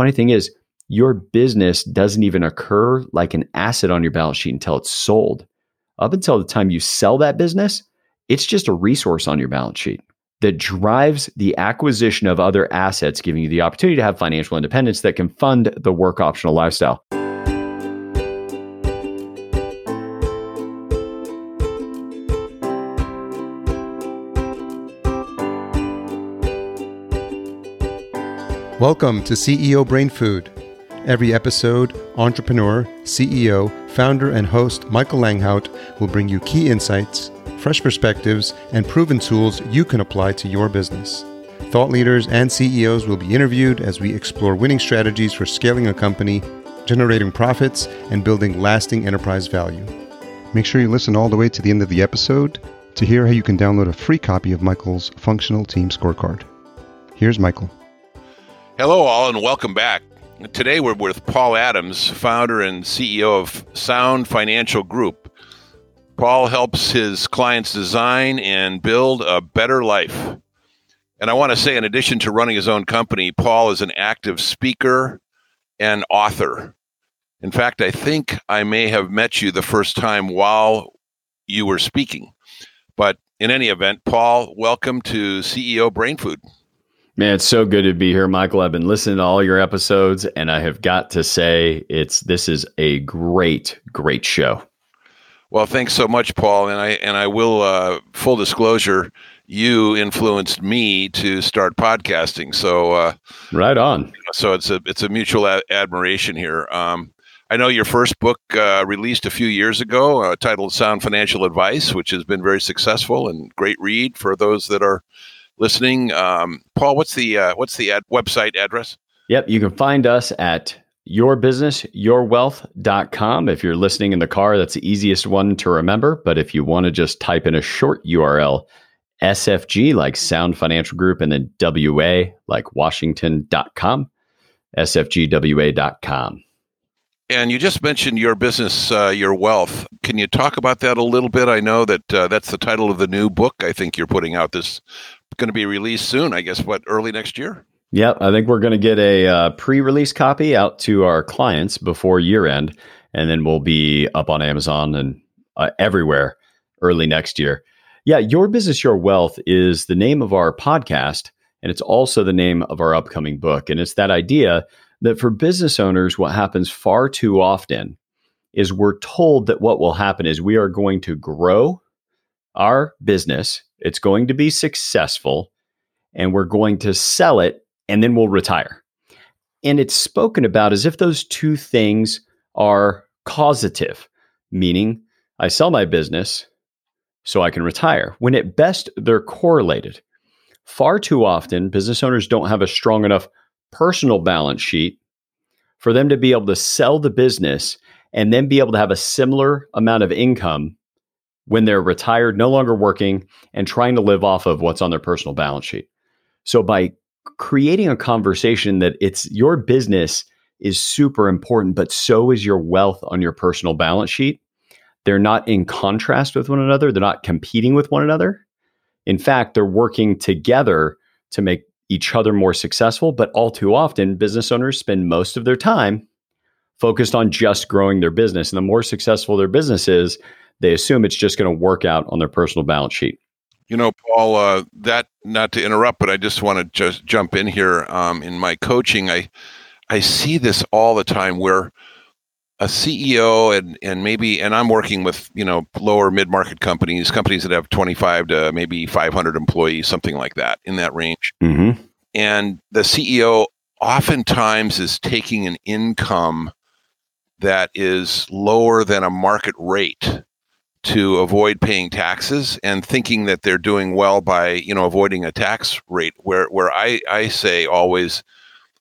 Funny thing is, your business doesn't even occur like an asset on your balance sheet until it's sold. Up until the time you sell that business, it's just a resource on your balance sheet that drives the acquisition of other assets, giving you the opportunity to have financial independence that can fund the work optional lifestyle. Welcome to CEO Brain Food. Every episode, entrepreneur, CEO, founder, and host Michael Langhout will bring you key insights, fresh perspectives, and proven tools you can apply to your business. Thought leaders and CEOs will be interviewed as we explore winning strategies for scaling a company, generating profits, and building lasting enterprise value. Make sure you listen all the way to the end of the episode to hear how you can download a free copy of Michael's functional team scorecard. Here's Michael. Hello, all, and welcome back. Today we're with Paul Adams, founder and CEO of Sound Financial Group. Paul helps his clients design and build a better life. And I want to say, in addition to running his own company, Paul is an active speaker and author. In fact, I think I may have met you the first time while you were speaking. But in any event, Paul, welcome to CEO Brain Food. Man, it's so good to be here, Michael. I've been listening to all your episodes, and I have got to say, it's this is a great, great show. Well, thanks so much, Paul. And I and I will uh, full disclosure, you influenced me to start podcasting. So uh, right on. So it's a it's a mutual a- admiration here. Um, I know your first book uh, released a few years ago, uh, titled "Sound Financial Advice," which has been very successful and great read for those that are listening. Um, Paul, what's the uh, what's the ad- website address? Yep, you can find us at yourbusinessyourwealth.com. If you're listening in the car, that's the easiest one to remember. But if you want to just type in a short URL, SFG like Sound Financial Group, and then WA like Washington.com, SFGWA.com. And you just mentioned your business, uh, your wealth. Can you talk about that a little bit? I know that uh, that's the title of the new book. I think you're putting out this going to be released soon. I guess what early next year. Yep, I think we're going to get a uh, pre-release copy out to our clients before year end, and then we'll be up on Amazon and uh, everywhere early next year. Yeah, Your Business, Your Wealth is the name of our podcast, and it's also the name of our upcoming book. And it's that idea that for business owners, what happens far too often is we're told that what will happen is we are going to grow our business, it's going to be successful, and we're going to sell it, and then we'll retire. And it's spoken about as if those two things are causative, meaning I sell my business so I can retire, when at best they're correlated. Far too often, business owners don't have a strong enough personal balance sheet for them to be able to sell the business and then be able to have a similar amount of income when they're retired, no longer working, and trying to live off of what's on their personal balance sheet. So by creating a conversation that it's your business is super important, but so is your wealth on your personal balance sheet. They're not in contrast with one another. They're not competing with one another. In fact, they're working together to make each other more successful. But all too often, business owners spend most of their time focused on just growing their business. And the more successful their business is, they assume it's just going to work out on their personal balance sheet. You know, Paul, uh, that not to interrupt, but I just want to just jump in here. Um, in my coaching, I I see this all the time where a CEO and and maybe and I'm working with you know lower mid market companies, companies that have 25 to maybe 500 employees, something like that in that range. Mm-hmm. And the CEO oftentimes is taking an income that is lower than a market rate to avoid paying taxes and thinking that they're doing well by you know avoiding a tax rate where where I, I say always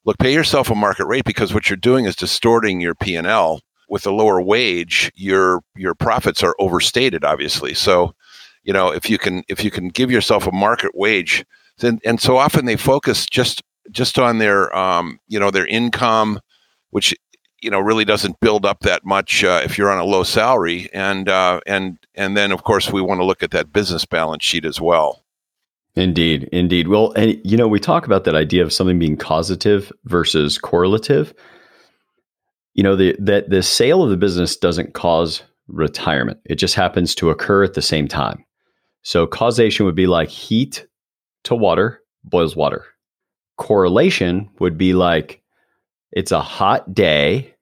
look pay yourself a market rate because what you're doing is distorting your P&L with a lower wage your your profits are overstated obviously. So you know if you can if you can give yourself a market wage then and so often they focus just just on their um, you know their income which you know really doesn't build up that much uh, if you're on a low salary and uh, and and then of course we want to look at that business balance sheet as well Indeed, indeed. Well, and you know, we talk about that idea of something being causative versus correlative. You know, the that the sale of the business doesn't cause retirement. It just happens to occur at the same time. So causation would be like heat to water boils water. Correlation would be like it's a hot day,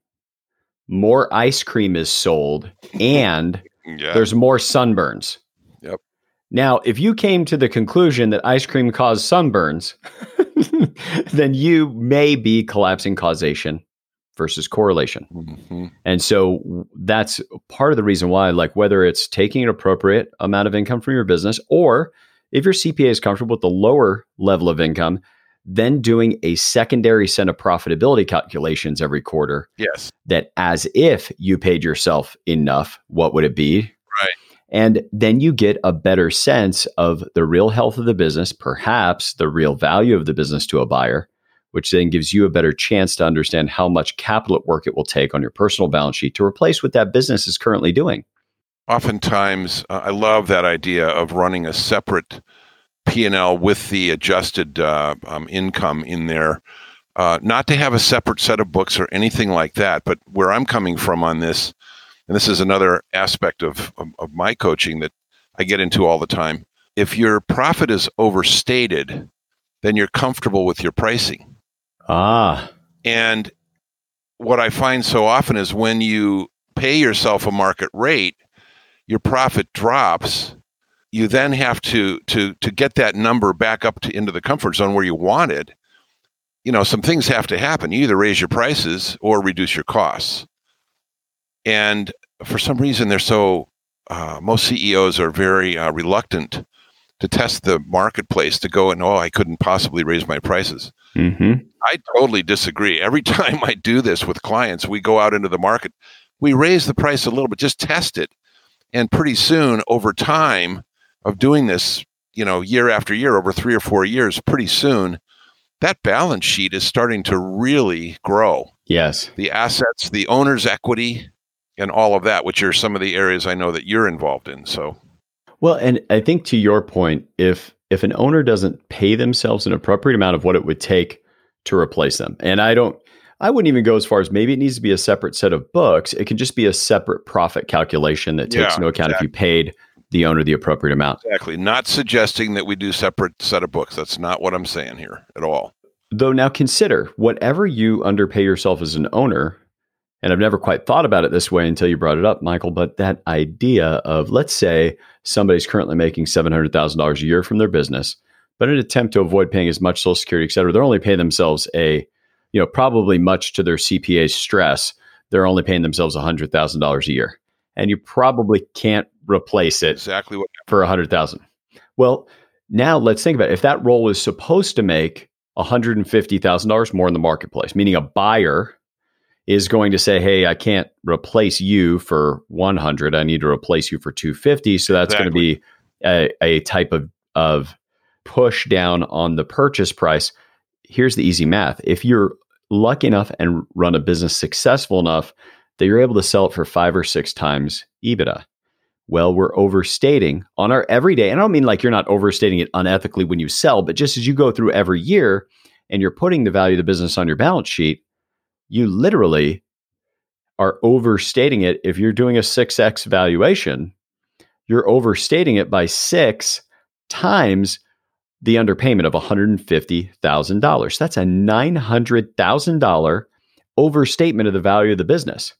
more ice cream is sold, and yeah. there's more sunburns. Yep. Now, if you came to the conclusion that ice cream caused sunburns, then you may be collapsing causation versus correlation. Mm-hmm. And so that's part of the reason why, like, whether it's taking an appropriate amount of income from your business, or if your CPA is comfortable with the lower level of income, then doing a secondary set of profitability calculations every quarter. Yes. That as if you paid yourself enough, what would it be? Right. And then you get a better sense of the real health of the business, perhaps the real value of the business to a buyer, which then gives you a better chance to understand how much capital at work it will take on your personal balance sheet to replace what that business is currently doing. Oftentimes, uh, I love that idea of running a separate P&L with the adjusted uh, um, income in there. Uh, not to have a separate set of books or anything like that, but where I'm coming from on this, and this is another aspect of, of, of my coaching that I get into all the time. If your profit is overstated, then you're comfortable with your pricing. Ah. And what I find so often is when you pay yourself a market rate, your profit drops you then have to to to get that number back up to into the comfort zone where you want it you know some things have to happen. You either raise your prices or reduce your costs. And for some reason they're so uh, most ceos are very uh, reluctant to test the marketplace to go and oh i couldn't possibly raise my prices. Mm-hmm. i totally disagree. Every time i do this with clients we go out into the market we raise the price a little bit just test it. And pretty soon over time of doing this, you know, year after year over three or four years, pretty soon that balance sheet is starting to really grow. Yes. The assets, the owner's equity, and all of that, which are some of the areas I know that you're involved in. So, well, and I think to your point, if if an owner doesn't pay themselves an appropriate amount of what it would take to replace them, and I don't, I wouldn't even go as far as maybe it needs to be a separate set of books. It can just be a separate profit calculation that takes yeah, into account exactly. if you paid the owner the appropriate amount. Exactly. Not suggesting that we do separate set of books. That's not what I'm saying here at all. Though now consider whatever you underpay yourself as an owner, and I've never quite thought about it this way until you brought it up, Michael, but that idea of let's say somebody's currently making $700,000 a year from their business, but in an attempt to avoid paying as much social security, et cetera, they're only paying themselves a, you know, probably much to their CPA stress, they're only paying themselves $100,000 a year. And you probably can't replace it exactly what for a hundred thousand. Well, now let's think about it. if that role is supposed to make hundred and fifty thousand dollars more in the marketplace, meaning a buyer is going to say, "Hey, I can't replace you for one hundred. I need to replace you for two fifty. So that's exactly. going to be a, a type of of push down on the purchase price. Here's the easy math: if you're lucky enough and run a business successful enough that you're able to sell it for five or six times EBITDA well, we're overstating on our everyday. And I don't mean like you're not overstating it unethically when you sell, but just as you go through every year and you're putting the value of the business on your balance sheet, you literally are overstating it. If you're doing a 6x valuation, you're overstating it by six times the underpayment of $150,000. That's a $900,000 overstatement of the value of the business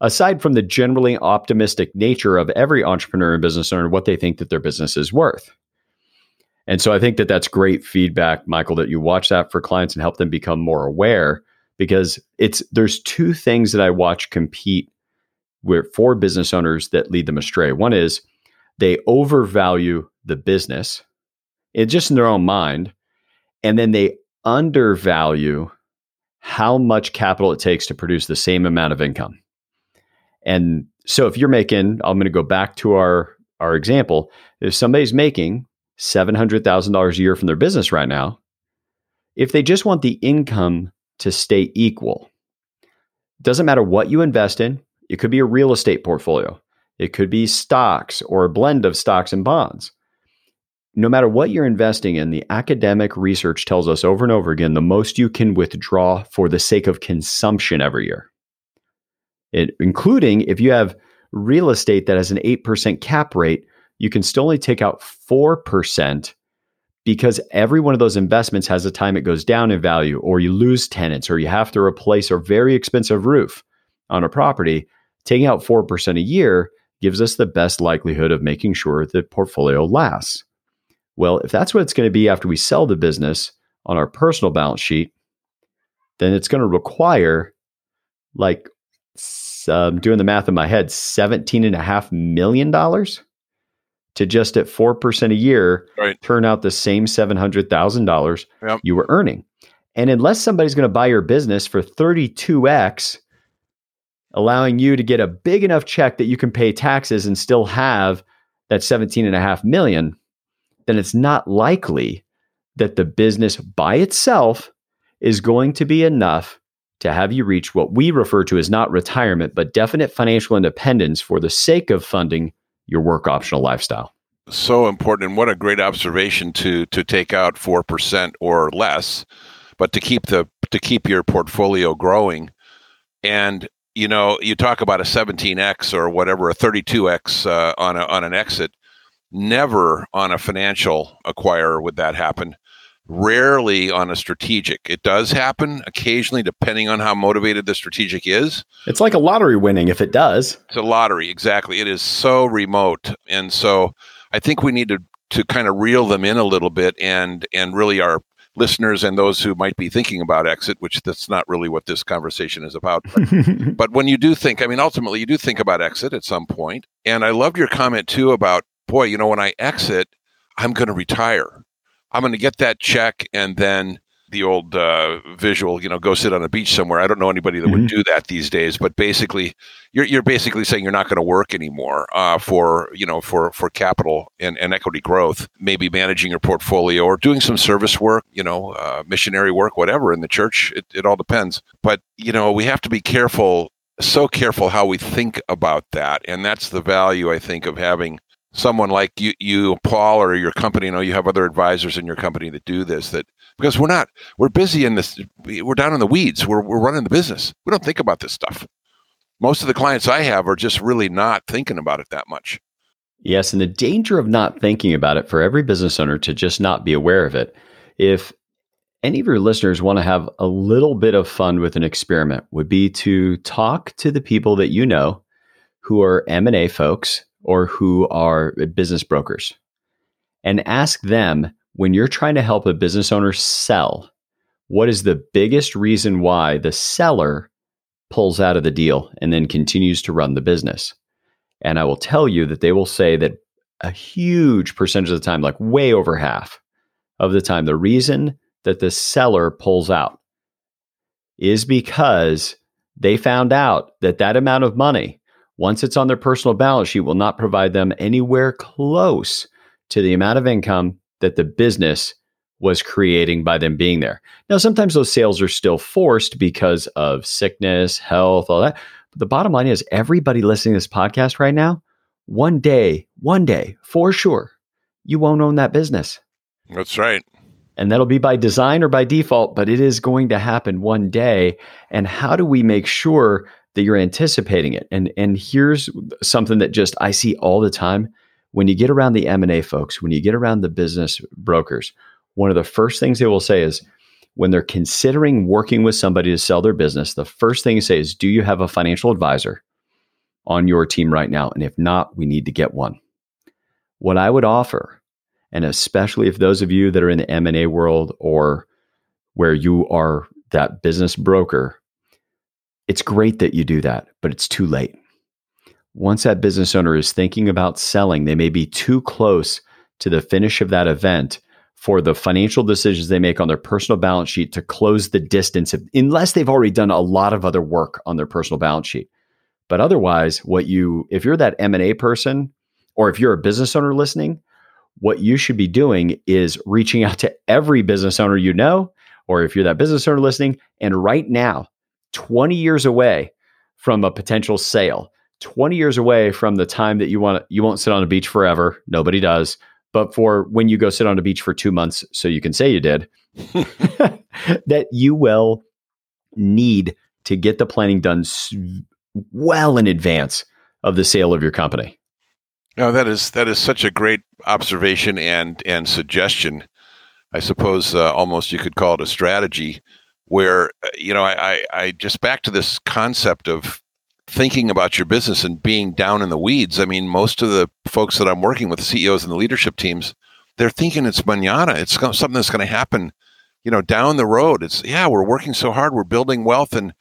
aside from the generally optimistic nature of every entrepreneur and business owner, what they think that their business is worth. And so I think that that's great feedback, Michael, that you watch that for clients and help them become more aware because it's there's two things that I watch compete for business owners that lead them astray. One is they overvalue the business, just in their own mind, and then they undervalue how much capital it takes to produce the same amount of income. And so if you're making, I'm going to go back to our our example. If somebody's making seven hundred thousand dollars a year from their business right now, if they just want the income to stay equal, doesn't matter what you invest in. It could be a real estate portfolio. It could be stocks or a blend of stocks and bonds. no matter what you're investing in, the academic research tells us over and over again the most you can withdraw for the sake of consumption every year. It, including if you have real estate that has an 8% cap rate, you can still only take out 4% because every one of those investments has a time it goes down in value, or you lose tenants, or you have to replace a very expensive roof on a property. Taking out 4% a year gives us the best likelihood of making sure the portfolio lasts. Well, if that's what it's going to be after we sell the business on our personal balance sheet, then it's going to require like um, doing the math in my head, $17.5 million to just at 4% a year right. turn out the same $700,000 Yep. you were earning. And unless somebody's going to buy your business for 32x, allowing you to get a big enough check that you can pay taxes and still have that 17.5 million, then it's not likely that the business by itself is going to be enough to have you reach what we refer to as not retirement, but definite financial independence for the sake of funding your work optional lifestyle. So important, and what a great observation to to take out four percent or less, but to keep the to keep your portfolio growing. And you know, you talk about a 17x or whatever, a 32x uh, on a, on an exit. Never on a financial acquirer would that happen. Rarely on a strategic. It does happen occasionally, depending on how motivated the strategic is. It's like a lottery winning if it does. It's a lottery, exactly. It is so remote, and so I think we need to to kind of reel them in a little bit, and and really our listeners and those who might be thinking about exit, which that's not really what this conversation is about. But, but when you do think, I mean, ultimately you do think about exit at some point. point, and I loved your comment too about boy, you know, when I exit, I'm going to retire. I'm going to get that check, and then the old uh, visual, you know, go sit on a beach somewhere. I don't know anybody that would do that these days, but basically, you're you're basically saying you're not going to work anymore uh, for you know for for capital and, and equity growth. Maybe managing your portfolio or doing some service work, you know, uh, missionary work, whatever in the church. It it all depends. But you know, we have to be careful, so careful how we think about that, and that's the value I think of having someone like you, you, Paul, or your company. You know, you have other advisors in your company that do this. That because we're not, we're busy in this, we're down in the weeds. We're we're running the business. We don't think about this stuff. Most of the clients I have are just really not thinking about it that much. Yes, and the danger of not thinking about it for every business owner to just not be aware of it. If any of your listeners want to have a little bit of fun with an experiment would be to talk to the people that you know who are M&A folks or who are business brokers and ask them when you're trying to help a business owner sell, what is the biggest reason why the seller pulls out of the deal and then continues to run the business? And I will tell you that they will say that a huge percentage of the time, like way over half of the time, the reason that the seller pulls out is because they found out that that amount of money once it's on their personal balance sheet, will not provide them anywhere close to the amount of income that the business was creating by them being there. Now, sometimes those sales are still forced because of sickness, health, all that. But the bottom line is everybody listening to this podcast right now, one day, one day, for sure, you won't own that business. That's right. And that'll be by design or by default, but it is going to happen one day. And how do we make sure that you're anticipating it. And and here's something that just I see all the time when you get around the M&A folks, when you get around the business brokers, one of the first things they will say is when they're considering working with somebody to sell their business, the first thing you say is, "Do you have a financial advisor on your team right now? And if not, we need to get one." What I would offer, and especially if those of you that are in the M&A world or where you are that business broker it's great that you do that, but it's too late. Once that business owner is thinking about selling, they may be too close to the finish of that event for the financial decisions they make on their personal balance sheet to close the distance, unless they've already done a lot of other work on their personal balance sheet. But otherwise, what you, if you're that M&A person, or if you're a business owner listening, what you should be doing is reaching out to every business owner you know, or if you're that business owner listening, and right now 20 years away from a potential sale, 20 years away from the time that you want you won't sit on a beach forever. Nobody does. but for when you go sit on a beach for two months, so you can say you did, that you will need to get the planning done well in advance of the sale of your company. No, that is that is such a great observation and and suggestion. I suppose uh, almost you could call it a strategy, where uh, you know I, I just back to this concept of thinking about your business and being down in the weeds. I mean, most of the folks that I'm working with, the CEOs and the leadership teams, they're thinking it's manana. It's something that's going to happen, you know, down the road. It's yeah, we're working so hard, we're building wealth, and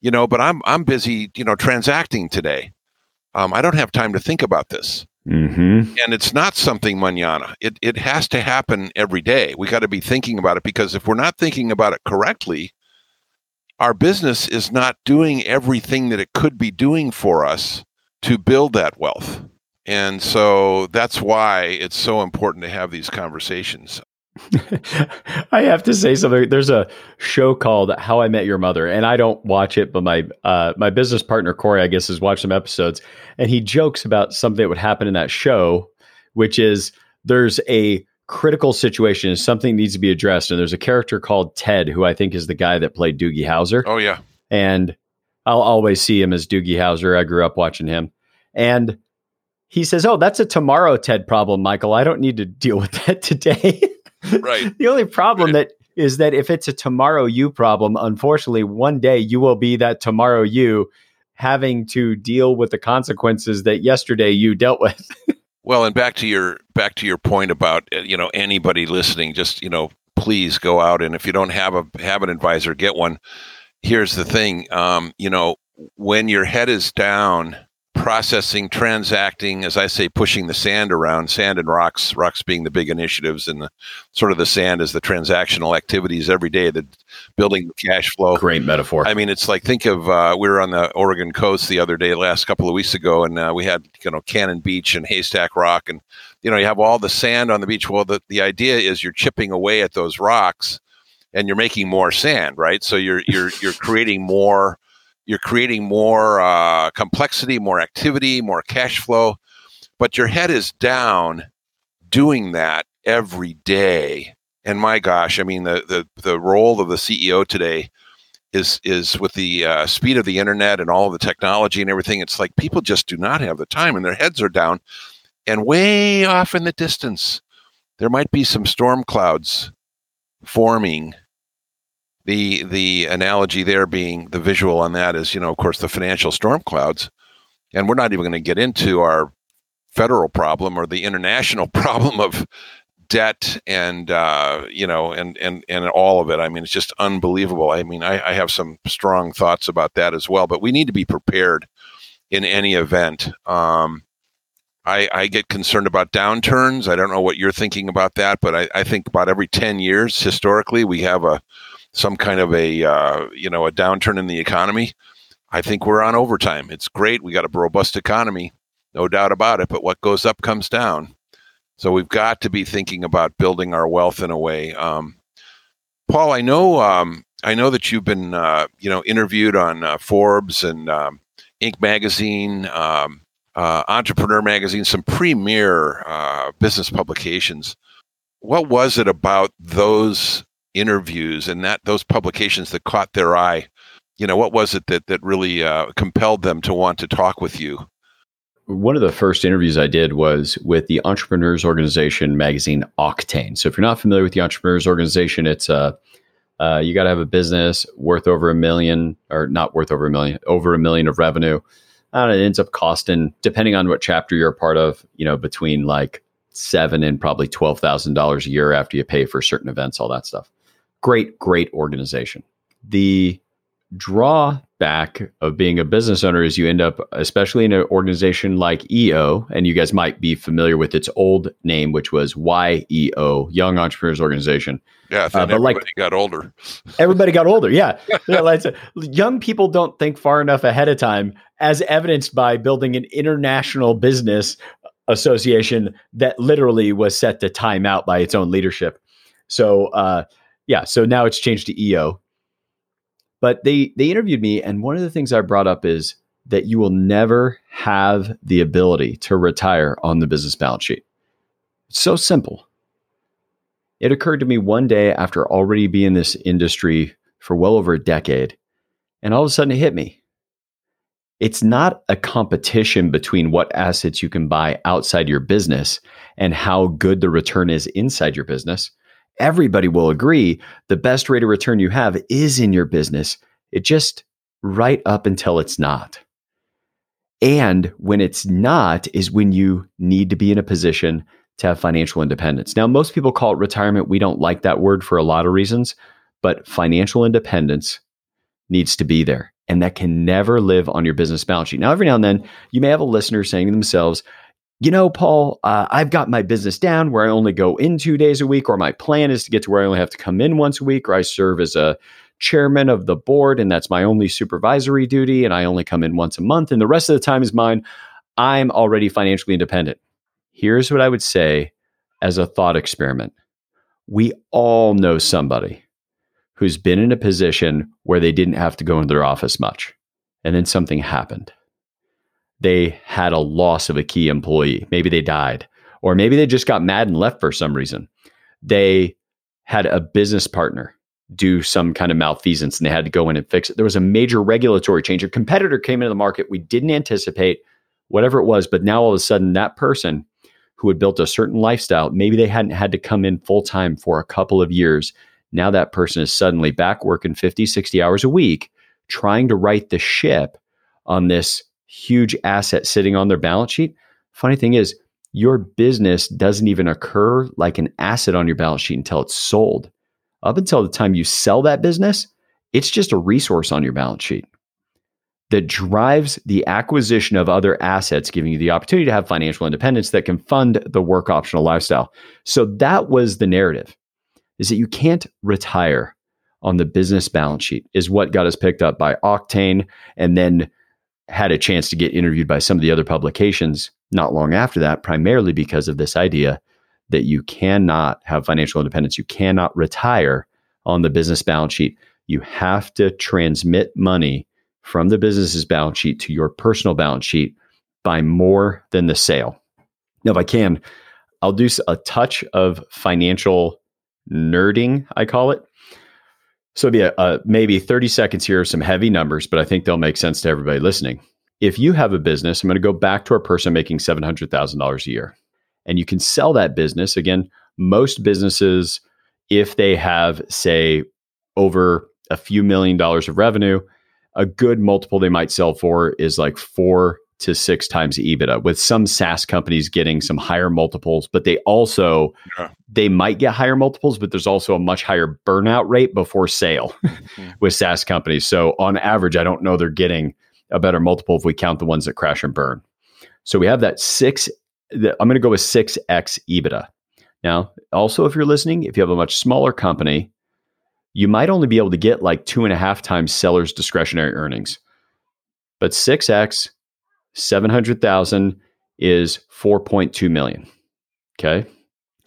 you know, but I'm I'm busy, you know, transacting today. Um, I don't have time to think about this. Mm-hmm. And it's not something manana. It it has to happen every day. We got to be thinking about it because if we're not thinking about it correctly, our business is not doing everything that it could be doing for us to build that wealth. And so that's why it's so important to have these conversations. I have to say something. There's a show called How I Met Your Mother, and I don't watch it, but my uh, my business partner Corey, I guess, has watched some episodes, and he jokes about something that would happen in that show, which is there's a critical situation something needs to be addressed. And there's a character called Ted, who I think is the guy that played Doogie Howser. Oh, yeah. And I'll always see him as Doogie Howser. I grew up watching him. And he says, Oh, that's a tomorrow Ted problem, Michael. I don't need to deal with that today. Right. the only problem right. that is that if it's a tomorrow you problem, unfortunately, one day you will be that tomorrow you having to deal with the consequences that yesterday you dealt with. Well, and back to your back to your point about uh, you know anybody listening, just you know, please go out and if you don't have a have an advisor, get one. Here's the thing, um, you know, when your head is down processing, transacting, as I say, pushing the sand around, sand and rocks, rocks being the big initiatives, and the sort of the sand is the transactional activities every day, the building the cash flow. Great metaphor. I mean, it's like think of uh, we were on the Oregon coast the other day, last couple of weeks ago, and uh, we had you know Cannon Beach and Haystack Rock, and you know you have all the sand on the beach. Well, the the idea is you're chipping away at those rocks, and you're making more sand, right? So you're you're you're creating more you're creating more uh, complexity, more activity, more cash flow, but your head is down doing that every day. And my gosh, I mean, the the the role of the CEO today is is with the uh, speed of the internet and all the technology and everything. It's like people just do not have the time, and their heads are down. And way off in the distance, there might be some storm clouds forming the the analogy there being the visual on that is you know of course the financial storm clouds. And we're not even going to get into our federal problem or the international problem of debt and uh, you know and and and all of it. I mean it's just unbelievable. I mean I, I have some strong thoughts about that as well but we need to be prepared in any event. Um, I, I, get concerned about downturns. I don't know what you're thinking about that, but I, I think about every 10 years historically, we have a some kind of a uh, you know a downturn in the economy, I think we're on overtime. It's great. We got a robust economy, no doubt about it. But what goes up comes down. So we've got to be thinking about building our wealth in a way. Um, Paul, I know um, I know that you've been uh, you know interviewed on uh, Forbes and um, Inc. magazine, um, uh, Entrepreneur magazine, some premier uh, business publications. What was it about those interviews and that those publications that caught their eye you know what was it that that really uh, compelled them to want to talk with you one of the first interviews I did was with the Entrepreneurs Organization magazine Octane. So, if you're not familiar with the Entrepreneurs Organization, it's a uh, uh, you got to have a business worth over a million, or not worth over a million, over a million of revenue. And it ends up costing, depending on what chapter you're a part of, you know, between like seven and probably twelve thousand dollars a year after you pay for certain events, all that stuff great, great organization. The drawback of being a business owner is you end up, especially in an organization like EO, and you guys might be familiar with its old name, which was YEO, Young Entrepreneurs Organization. Yeah, uh, but like got older. everybody got older. Yeah, yeah like, young people don't think far enough ahead of time, as evidenced by building an international business association that literally was set to time out by its own leadership. So. Uh, yeah, so now it's changed to EO. But they they interviewed me, and one of the things I brought up is that you will never have the ability to retire on the business balance sheet. It's so simple. It occurred to me one day after already being in this industry for well over a decade, and all of a sudden it hit me. It's not a competition between what assets you can buy outside your business and how good the return is inside your business. Everybody will agree the best rate of return you have is in your business. It just right up until it's not. And when it's not, is when you need to be in a position to have financial independence. Now, most people call it retirement. We don't like that word for a lot of reasons, but financial independence needs to be there. And that can never live on your business balance sheet. Now, every now and then, you may have a listener saying to themselves, you know, Paul, uh, I've got my business down where I only go in two days a week, or my plan is to get to where I only have to come in once a week, or I serve as a chairman of the board, and that's my only supervisory duty, and I only come in once a month, and the rest of the time is mine. I'm already financially independent. Here's what I would say as a thought experiment we all know somebody who's been in a position where they didn't have to go into their office much, and then something happened. They had a loss of a key employee. Maybe they died, or maybe they just got mad and left for some reason. They had a business partner do some kind of malfeasance and they had to go in and fix it. There was a major regulatory change. A competitor came into the market we didn't anticipate, whatever it was, but now all of a sudden that person who had built a certain lifestyle, maybe they hadn't had to come in full time for a couple of years. Now that person is suddenly back working 50, 60 hours a week, trying to right the ship on this huge asset sitting on their balance sheet. Funny thing is, your business doesn't even occur like an asset on your balance sheet until it's sold up until the time you sell that business, it's just a resource on your balance sheet that drives the acquisition of other assets, giving you the opportunity to have financial independence that can fund the work optional lifestyle. So that was the narrative is that you can't retire on the business balance sheet is what got us picked up by Octane and then had a chance to get interviewed by some of the other publications not long after that, primarily because of this idea that you cannot have financial independence. You cannot retire on the business balance sheet. You have to transmit money from the business's balance sheet to your personal balance sheet by more than the sale. Now, if I can, I'll do a touch of financial nerding, I call it. So be a, a, maybe 30 seconds here of some heavy numbers, but I think they'll make sense to everybody listening. If you have a business, I'm going to go back to our person making $700,000 a year and you can sell that business. Again, most businesses, if they have, say, over a few million dollars of revenue, a good multiple they might sell for is like four to six times EBITDA with some SaaS companies getting some higher multiples, but they also yeah. they might get higher multiples, but there's also a much higher burnout rate before sale mm-hmm. with SaaS companies. So on average, I don't know they're getting a better multiple if we count the ones that crash and burn. So we have that six I'm going to go with 6x EBITDA. Now, also, if you're listening, if you have a much smaller company, you might only be able to get like two and a half times seller's discretionary earnings. But 6x, 700,000 is 4.2 million. Okay.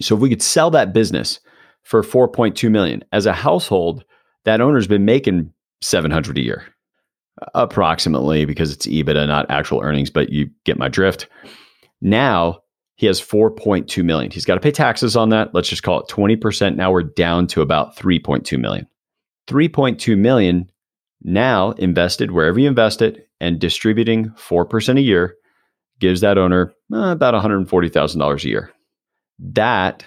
So if we could sell that business for 4.2 million as a household, that owner's been making 700 a year approximately because it's EBITDA, not actual earnings, but you get my drift. Now he has 4.2 million. He's got to pay taxes on that. Let's just call it 20%. Now we're down to about 3.2 million. 3.2 million now invested wherever you invest it and distributing 4% a year gives that owner uh, about $140,000 a year. That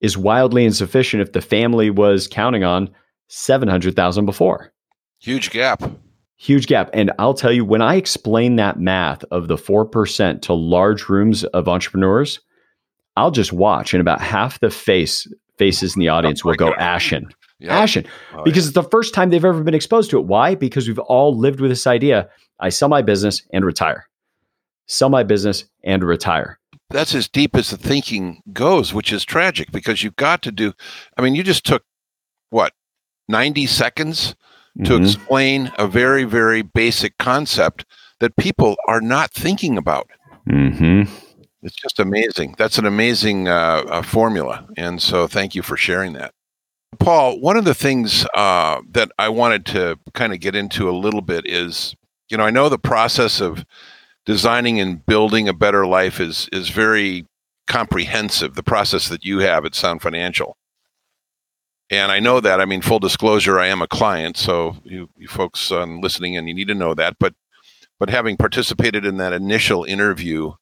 is wildly insufficient if the family was counting on 700,000 before. Huge gap. Huge gap. And I'll tell you, when I explain that math of the 4% to large rooms of entrepreneurs, I'll just watch and about half the face faces in the audience oh will go God. ashen. Yep. Ashen. Oh, because yeah. it's the first time they've ever been exposed to it. Why? Because we've all lived with this idea I sell my business and retire. Sell my business and retire. That's as deep as the thinking goes, which is tragic because you've got to do. I mean, you just took what, 90 seconds to mm-hmm. explain a very, very basic concept that people are not thinking about. Mm-hmm. It's just amazing. That's an amazing uh, uh, formula. And so thank you for sharing that. Paul, one of the things uh, that I wanted to kind of get into a little bit is, you know, I know the process of designing and building a better life is is very comprehensive, the process that you have at Sound Financial. And I know that. I mean, full disclosure, I am a client, so you, you folks um, listening and you need to know that. But but having participated in that initial interview, a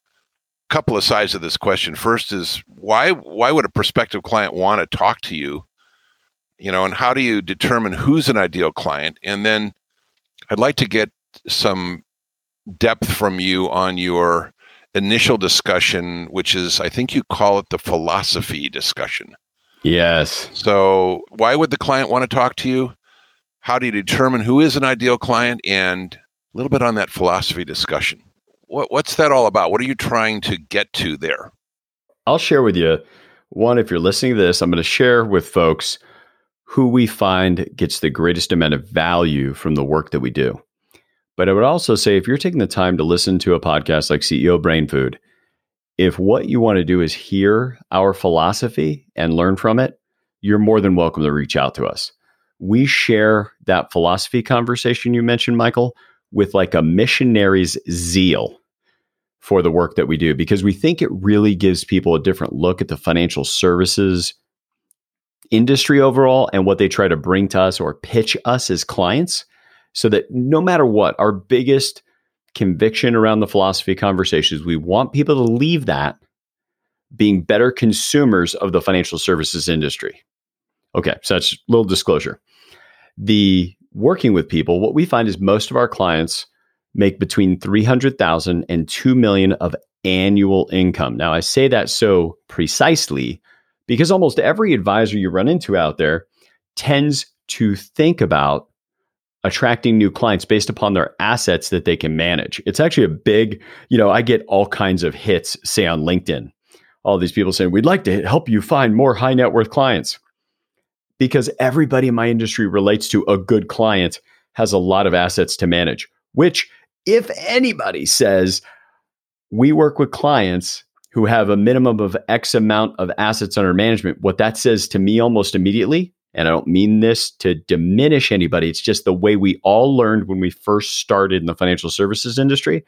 couple of sides of this question. First is why why would a prospective client want to talk to you? You know, and how do you determine who's an ideal client? And then I'd like to get some depth from you on your initial discussion, which is I think you call it the philosophy discussion. Yes. So, why would the client want to talk to you? How do you determine who is an ideal client? And a little bit on that philosophy discussion. What, what's that all about? What are you trying to get to there? I'll share with you one. If you're listening to this, I'm going to share with folks who we find gets the greatest amount of value from the work that we do. But I would also say if you're taking the time to listen to a podcast like CEO Brain Food, if what you want to do is hear our philosophy and learn from it, you're more than welcome to reach out to us. We share that philosophy conversation you mentioned, Michael, with like a missionary's zeal for the work that we do because we think it really gives people a different look at the financial services industry overall and what they try to bring to us or pitch us as clients so that no matter what, our biggest conviction around the philosophy conversations, we want people to leave that being better consumers of the financial services industry. Okay, so that's a little disclosure. The working with people, what we find is most of our clients make between 300,000 and 2 million of annual income. Now, I say that so precisely because almost every advisor you run into out there tends to think about attracting new clients based upon their assets that they can manage. It's actually a big, you know, I get all kinds of hits, say on LinkedIn. All these people saying, we'd like to help you find more high net worth clients because everybody in my industry relates to a good client has a lot of assets to manage, which, if anybody says, we work with clients who have a minimum of X amount of assets under management, what that says to me almost immediately and I don't mean this to diminish anybody. It's just the way we all learned when we first started in the financial services industry.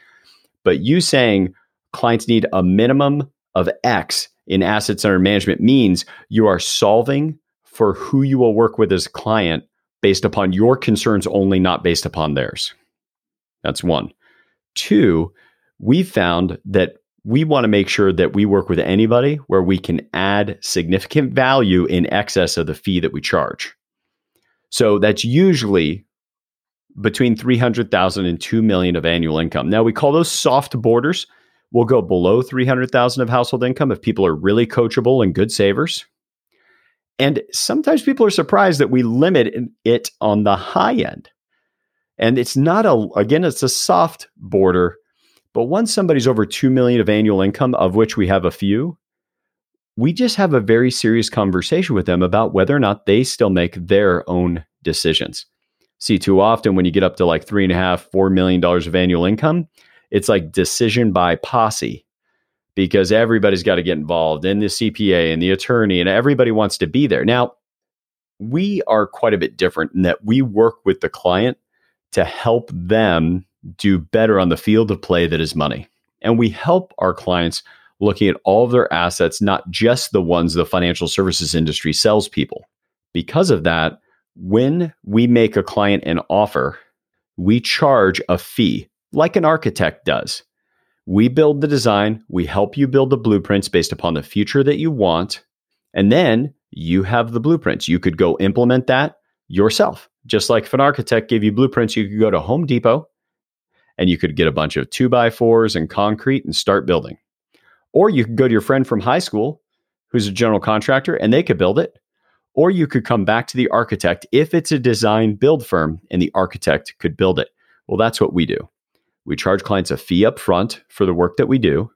But you saying clients need a minimum of X in assets under management means you are solving for who you will work with as a client based upon your concerns only, not based upon theirs. That's one. Two, we found that we want to make sure that we work with anybody where we can add significant value in excess of the fee that we charge. So that's usually between 300,000 and 2 million of annual income. Now we call those soft borders. We'll go below 300,000 of household income if people are really coachable and good savers. And sometimes people are surprised that we limit it on the high end. And it's not a again it's a soft border but once somebody's over 2 million of annual income, of which we have a few, we just have a very serious conversation with them about whether or not they still make their own decisions. See, too often when you get up to like three and a half, four million dollars of annual income, it's like decision by posse because everybody's got to get involved in the CPA and the attorney, and everybody wants to be there. Now, we are quite a bit different in that we work with the client to help them do better on the field of play that is money. And we help our clients looking at all of their assets, not just the ones the financial services industry sells people. Because of that, when we make a client an offer, we charge a fee like an architect does. We build the design, we help you build the blueprints based upon the future that you want, and then you have the blueprints. You could go implement that yourself. Just like if an architect gave you blueprints, you could go to Home Depot and you could get a bunch of two by fours and concrete and start building. Or you could go to your friend from high school who's a general contractor and they could build it. Or you could come back to the architect if it's a design build firm and the architect could build it. Well, that's what we do. We charge clients a fee up front for the work that we do.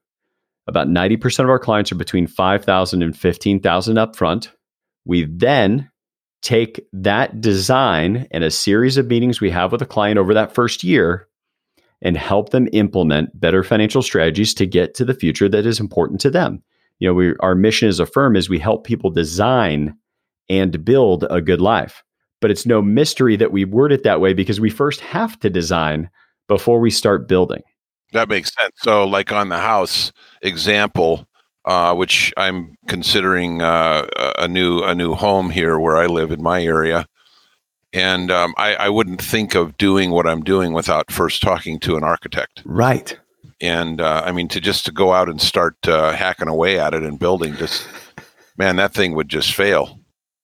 About 90% of our clients are between 5,000 and 15,000 up front. We then take that design and a series of meetings we have with a client over that first year and help them implement better financial strategies to get to the future that is important to them. You know, we, our mission as a firm is we help people design and build a good life. But it's no mystery that we word it that way because we first have to design before we start building. That makes sense. So, like on the house example, uh, which I'm considering uh, a new a new home here where I live in my area. And um, I, I wouldn't think of doing what I'm doing without first talking to an architect. Right. And uh, I mean, to just to go out and start uh, hacking away at it and building, just man, that thing would just fail.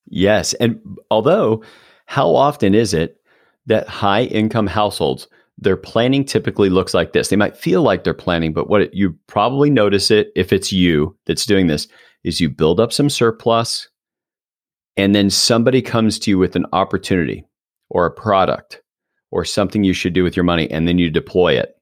Yes, and although how often is it that high income households their planning typically looks like this. They might feel like they're planning, but what it, you probably notice it if it's you that's doing this is you build up some surplus and then somebody comes to you with an opportunity or a product or something you should do with your money and then you deploy it.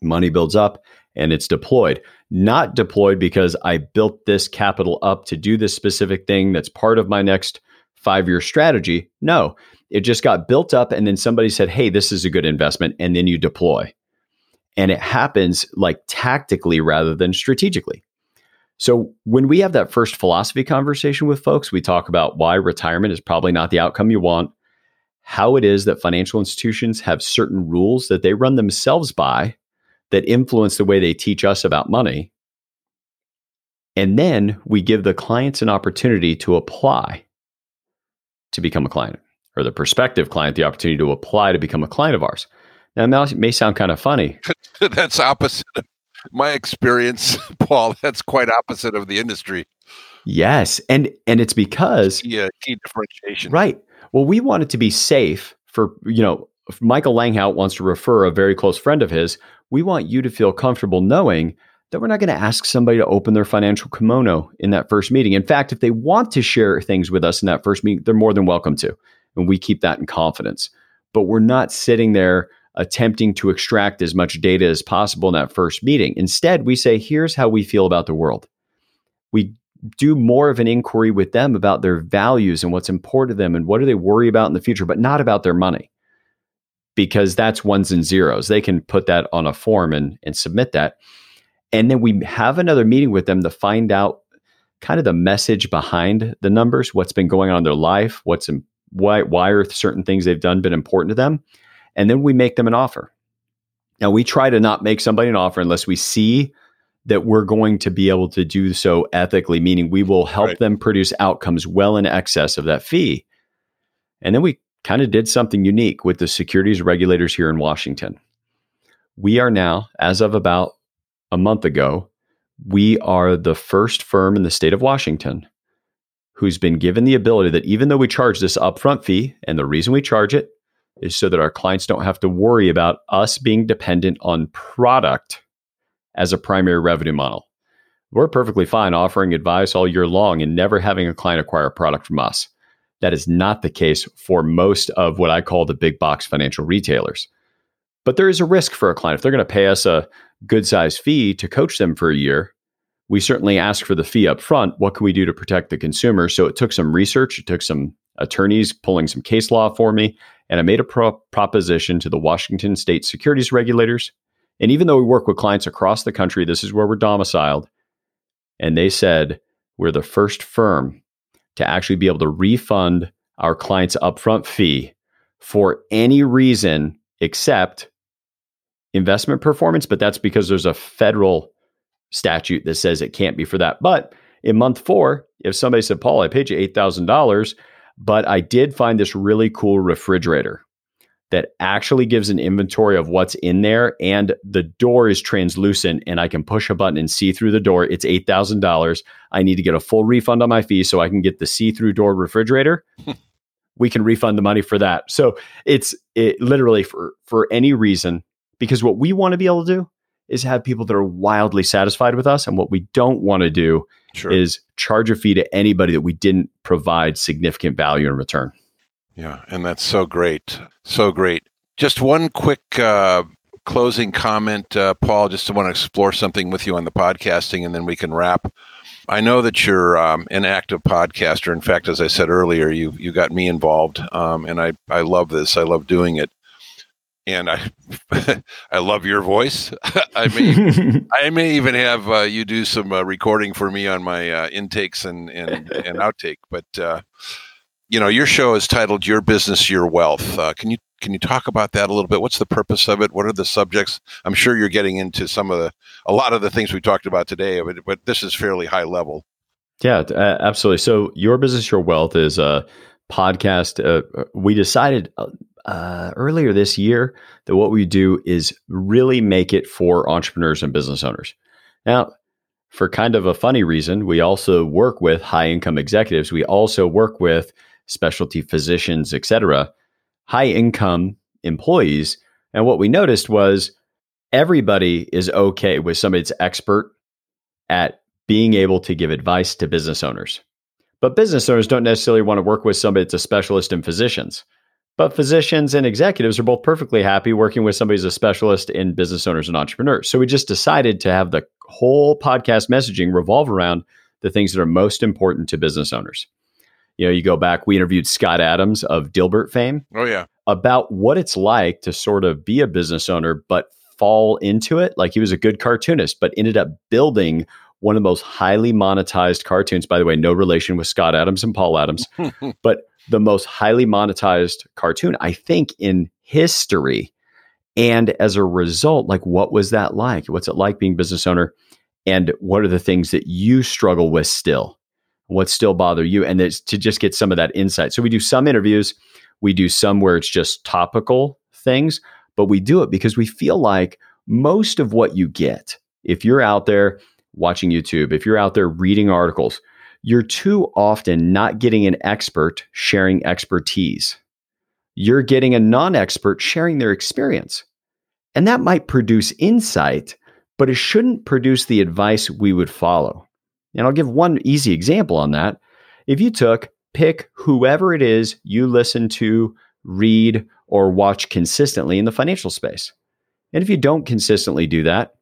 Money builds up and it's deployed. Not deployed because I built this capital up to do this specific thing that's part of my next 5-year strategy. No, it just got built up, and then somebody said, Hey, this is a good investment. And then you deploy. And it happens like tactically rather than strategically. So when we have that first philosophy conversation with folks, we talk about why retirement is probably not the outcome you want, how it is that financial institutions have certain rules that they run themselves by that influence the way they teach us about money. And then we give the clients an opportunity to apply to become a client or the prospective client the opportunity to apply to become a client of ours. Now, that may sound kind of funny. that's opposite of my experience, Paul. That's quite opposite of the industry. Yes, and and it's because yeah, uh, key differentiation. Right. Well, we want it to be safe for you know. Michael Langhout wants to refer a very close friend of his. We want you to feel comfortable knowing that we're not going to ask somebody to open their financial kimono in that first meeting. In fact, if they want to share things with us in that first meeting, they're more than welcome to and we keep that in confidence. But we're not sitting there attempting to extract as much data as possible in that first meeting. Instead, we say, here's how we feel about the world. We do more of an inquiry with them about their values and what's important to them and what do they worry about in the future, but not about their money. Because that's ones and zeros. They can put that on a form and, and submit that. And then we have another meeting with them to find out kind of the message behind the numbers, what's been going on in their life, what's in, why why are certain things they've done been important to them and then we make them an offer. Now we try to not make somebody an offer unless we see that we're going to be able to do so ethically meaning we will help right. them produce outcomes well in excess of that fee. And then we kind of did something unique with the securities regulators here in Washington. We are now as of about a month ago we are the first firm in the state of Washington who's been given the ability that even though we charge this upfront fee, and the reason we charge it is so that our clients don't have to worry about us being dependent on product as a primary revenue model. We're perfectly fine offering advice all year long and never having a client acquire a product from us. That is not the case for most of what I call the big box financial retailers. But there is a risk for a client. If they're going to pay us a good sized fee to coach them for a year, we certainly ask for the fee up front. What can we do to protect the consumer? So it took some research, it took some attorneys pulling some case law for me, and I made a pro- proposition to the Washington state securities regulators. And even though we work with clients across the country, this is where we're domiciled. And they said, we're the first firm to actually be able to refund our clients' upfront fee for any reason except investment performance. But that's because there's a federal statute that says it can't be for that. But in month four, if somebody said, Paul, I paid you $8,000, but I did find this really cool refrigerator that actually gives an inventory of what's in there and the door is translucent and I can push a button and see through the door. It's $8,000. I need to get a full refund on my fee so I can get the see-through door refrigerator. we can refund the money for that. So it's it literally for for any reason because what we want to be able to do is have people that are wildly satisfied with us. And what we don't want to do sure. is charge a fee to anybody that we didn't provide significant value in return. Yeah, and that's so great. So great. Just one quick uh, closing comment, uh, Paul, just to want to explore something with you on the podcasting, and then we can wrap. I know that you're um, an active podcaster. In fact, as I said earlier, you you got me involved, um, and I I love this. I love doing it and I I love your voice. I may I may even have uh, you do some uh, recording for me on my uh, intakes and and and outtake. But uh, you know, your show is titled "Your Business, Your Wealth." Uh, can you can you talk about that a little bit? What's the purpose of it? What are the subjects? I'm sure you're getting into some of the a lot of the things we talked about today, but but this is fairly high level. Yeah, absolutely. So, Your Business, Your Wealth is a podcast. Uh, we decided uh, earlier this year that what we do is really make it for entrepreneurs and business owners. Now, for kind of a funny reason, we also work with high income executives. We also work with specialty physicians, et cetera, high income employees. And what we noticed was everybody is okay with somebody that's expert at being able to give advice to business owners. But business owners don't necessarily want to work with somebody that's a specialist in physicians. But physicians and executives are both perfectly happy working with somebody who's a specialist in business owners and entrepreneurs. So we just decided to have the whole podcast messaging revolve around the things that are most important to business owners. You know, you go back, we interviewed Scott Adams of Dilbert fame. Oh, yeah. About what it's like to sort of be a business owner, but fall into it. Like he was a good cartoonist, but ended up building one of the most highly monetized cartoons. By the way, no relation with Scott Adams and Paul Adams, but the most highly monetized cartoon, I think, in history. And as a result, like what was that like? What's it like being business owner? And what are the things that you struggle with still? What still bother you? And it's to just get some of that insight. So we do some interviews, we do some where it's just topical things, but we do it because we feel like most of what you get, if you're out there watching YouTube, if you're out there reading articles, you're too often not getting an expert sharing expertise. You're getting a non expert sharing their experience. And that might produce insight, but it shouldn't produce the advice we would follow. And I'll give one easy example on that. If you took, pick whoever it is you listen to, read, or watch consistently in the financial space. And if you don't consistently do that,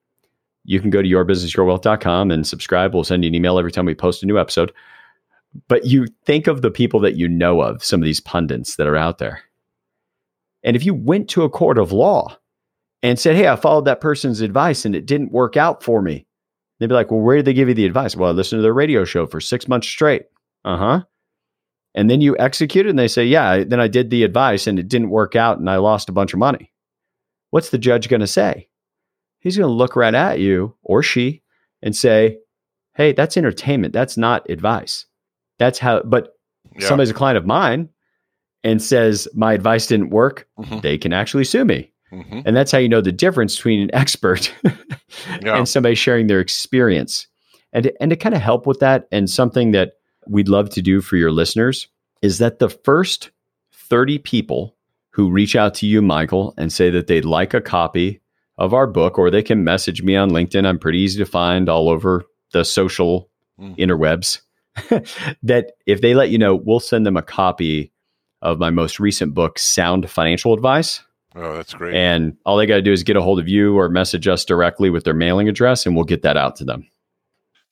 you can go to yourbusinessyourwealth.com and subscribe. We'll send you an email every time we post a new episode. But you think of the people that you know of, some of these pundits that are out there. And if you went to a court of law and said, Hey, I followed that person's advice and it didn't work out for me, they'd be like, Well, where did they give you the advice? Well, I listened to their radio show for six months straight. Uh huh. And then you execute it and they say, Yeah, then I did the advice and it didn't work out and I lost a bunch of money. What's the judge going to say? He's going to look right at you or she and say, Hey, that's entertainment. That's not advice. That's how, but yeah. somebody's a client of mine and says, My advice didn't work, mm-hmm. they can actually sue me. Mm-hmm. And that's how you know the difference between an expert yeah. and somebody sharing their experience. And and to kind of help with that, and something that we'd love to do for your listeners is that the first 30 people who reach out to you, Michael, and say that they'd like a copy of our book, or they can message me on LinkedIn. I'm pretty easy to find all over the social mm. interwebs. that if they let you know, we'll send them a copy of my most recent book, Sound Financial Advice. Oh, that's great. And all they got to do is get a hold of you or message us directly with their mailing address, and we'll get that out to them.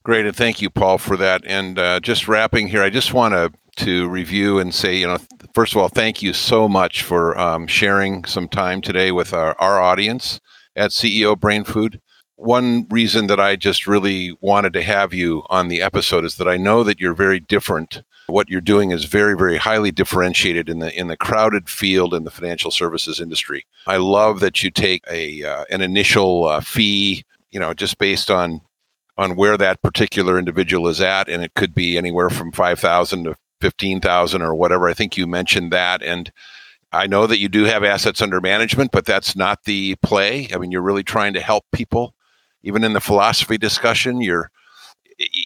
Great, and thank you, Paul, for that. And uh, just wrapping here, I just want to to review and say, you know, first of all, thank you so much for um, sharing some time today with our, our audience at CEO Brain Food. One reason that I just really wanted to have you on the episode is that I know that you're very different. What you're doing is very, very highly differentiated in the in the crowded field in the financial services industry. I love that you take a uh, an initial uh, fee, you know, just based on on where that particular individual is at, and it could be anywhere from five thousand to fifteen thousand or whatever. I think you mentioned that, and I know that you do have assets under management, but that's not the play. I mean, you're really trying to help people. Even in the philosophy discussion, you're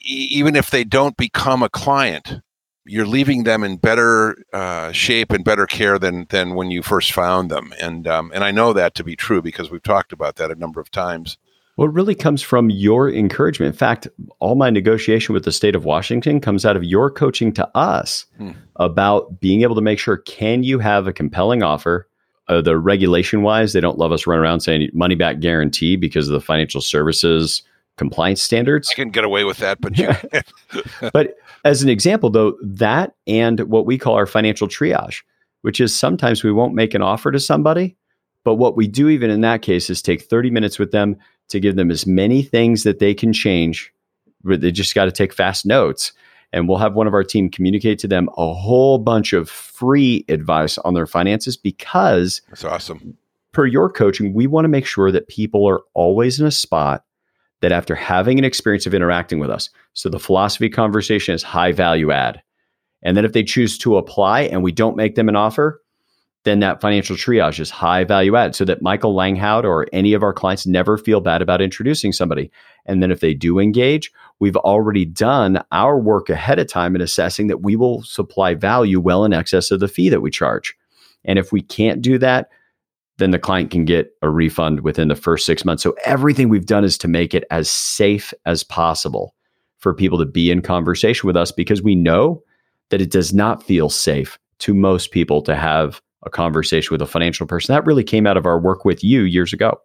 even if they don't become a client, you're leaving them in better uh, shape and better care than than when you first found them. And um, and I know that to be true because we've talked about that a number of times. Well, it really comes from your encouragement. In fact, all my negotiation with the state of Washington comes out of your coaching to us hmm. about being able to make sure can you have a compelling offer? Uh, the regulation wise, they don't love us running around saying money back guarantee because of the financial services compliance standards. I can get away with that, but but as an example, though, that and what we call our financial triage, which is sometimes we won't make an offer to somebody, but what we do even in that case is take 30 minutes with them to give them as many things that they can change. But they just got to take fast notes and we'll have one of our team communicate to them a whole bunch of free advice on their finances because That's awesome. per your coaching, we want to make sure that people are always in a spot that after having an experience of interacting with us, so the philosophy conversation is high value add. And then if they choose to apply and we don't make them an offer, then that financial triage is high value add so that Michael Langhout or any of our clients never feel bad about introducing somebody. And then if they do engage, we've already done our work ahead of time in assessing that we will supply value well in excess of the fee that we charge. And if we can't do that, then the client can get a refund within the first six months. So everything we've done is to make it as safe as possible for people to be in conversation with us because we know that it does not feel safe to most people to have a conversation with a financial person. That really came out of our work with you years ago.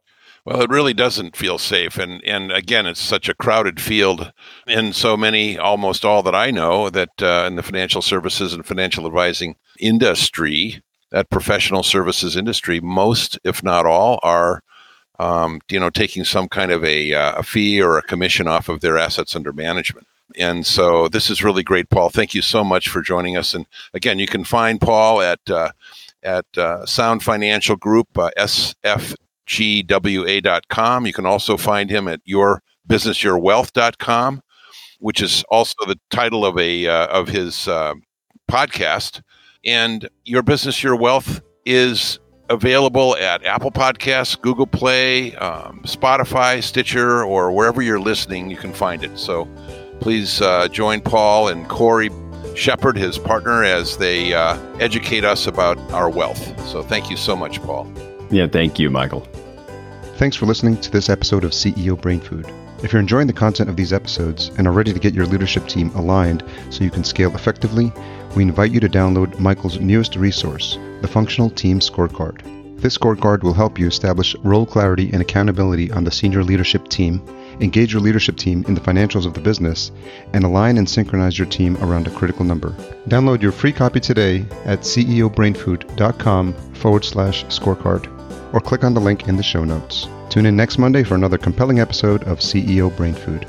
Well, it really doesn't feel safe, and and again, it's such a crowded field, and so many, almost all that I know, that uh, in the financial services and financial advising industry, that professional services industry, most, if not all, are, um, you know, taking some kind of a, uh, a fee or a commission off of their assets under management. And so this is really great, Paul. Thank you so much for joining us. And again, you can find Paul at uh, at uh, Sound Financial Group, uh, sfgwa.com. You can also find him at yourbusinessyourwealth.com, which is also the title of a uh, of his uh, podcast. And Your Business Your Wealth is available at Apple Podcasts, Google Play, um, Spotify, Stitcher, or wherever you're listening. You can find it. So please uh, join Paul and Corey Shepard, his partner, as they uh, educate us about our wealth. So thank you so much, Paul. Yeah, thank you, Michael. Thanks for listening to this episode of CEO Brain Food. If you're enjoying the content of these episodes and are ready to get your leadership team aligned so you can scale effectively, we invite you to download Michael's newest resource, the Functional Team Scorecard. This scorecard will help you establish role clarity and accountability on the senior leadership team, engage your leadership team in the financials of the business, and align and synchronize your team around a critical number. Download your free copy today at ceobrainfood.com forward slash scorecard or click on the link in the show notes. Tune in next Monday for another compelling episode of CEO Brain Food.